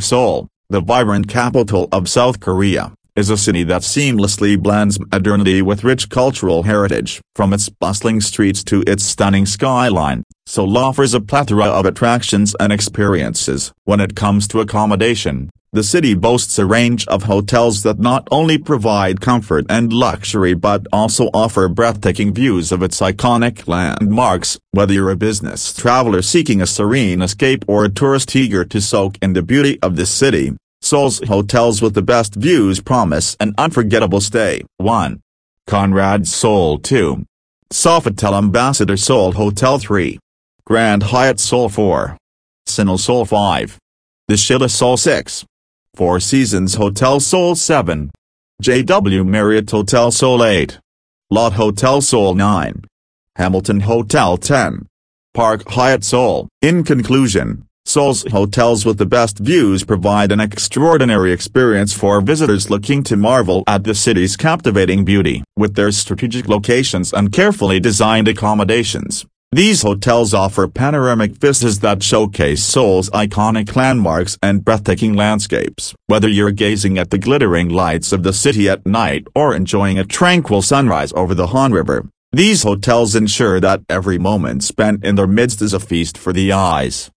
Seoul, the vibrant capital of South Korea, is a city that seamlessly blends modernity with rich cultural heritage. From its bustling streets to its stunning skyline, Seoul offers a plethora of attractions and experiences. When it comes to accommodation, the city boasts a range of hotels that not only provide comfort and luxury but also offer breathtaking views of its iconic landmarks. Whether you're a business traveler seeking a serene escape or a tourist eager to soak in the beauty of the city, Seoul's hotels with the best views promise an unforgettable stay. 1. Conrad Seoul 2. Sofitel Ambassador Seoul Hotel 3. Grand Hyatt Seoul 4. Signiel Seoul 5. The Shilla Seoul 6. Four Seasons Hotel Seoul 7. JW Marriott Hotel Seoul 8. Lotte Hotel Seoul 9. Hamilton Hotel 10. Park Hyatt Seoul. In conclusion, Seoul's hotels with the best views provide an extraordinary experience for visitors looking to marvel at the city's captivating beauty. With their strategic locations and carefully designed accommodations, these hotels offer panoramic vistas that showcase Seoul's iconic landmarks and breathtaking landscapes. Whether you're gazing at the glittering lights of the city at night or enjoying a tranquil sunrise over the Han River, these hotels ensure that every moment spent in their midst is a feast for the eyes.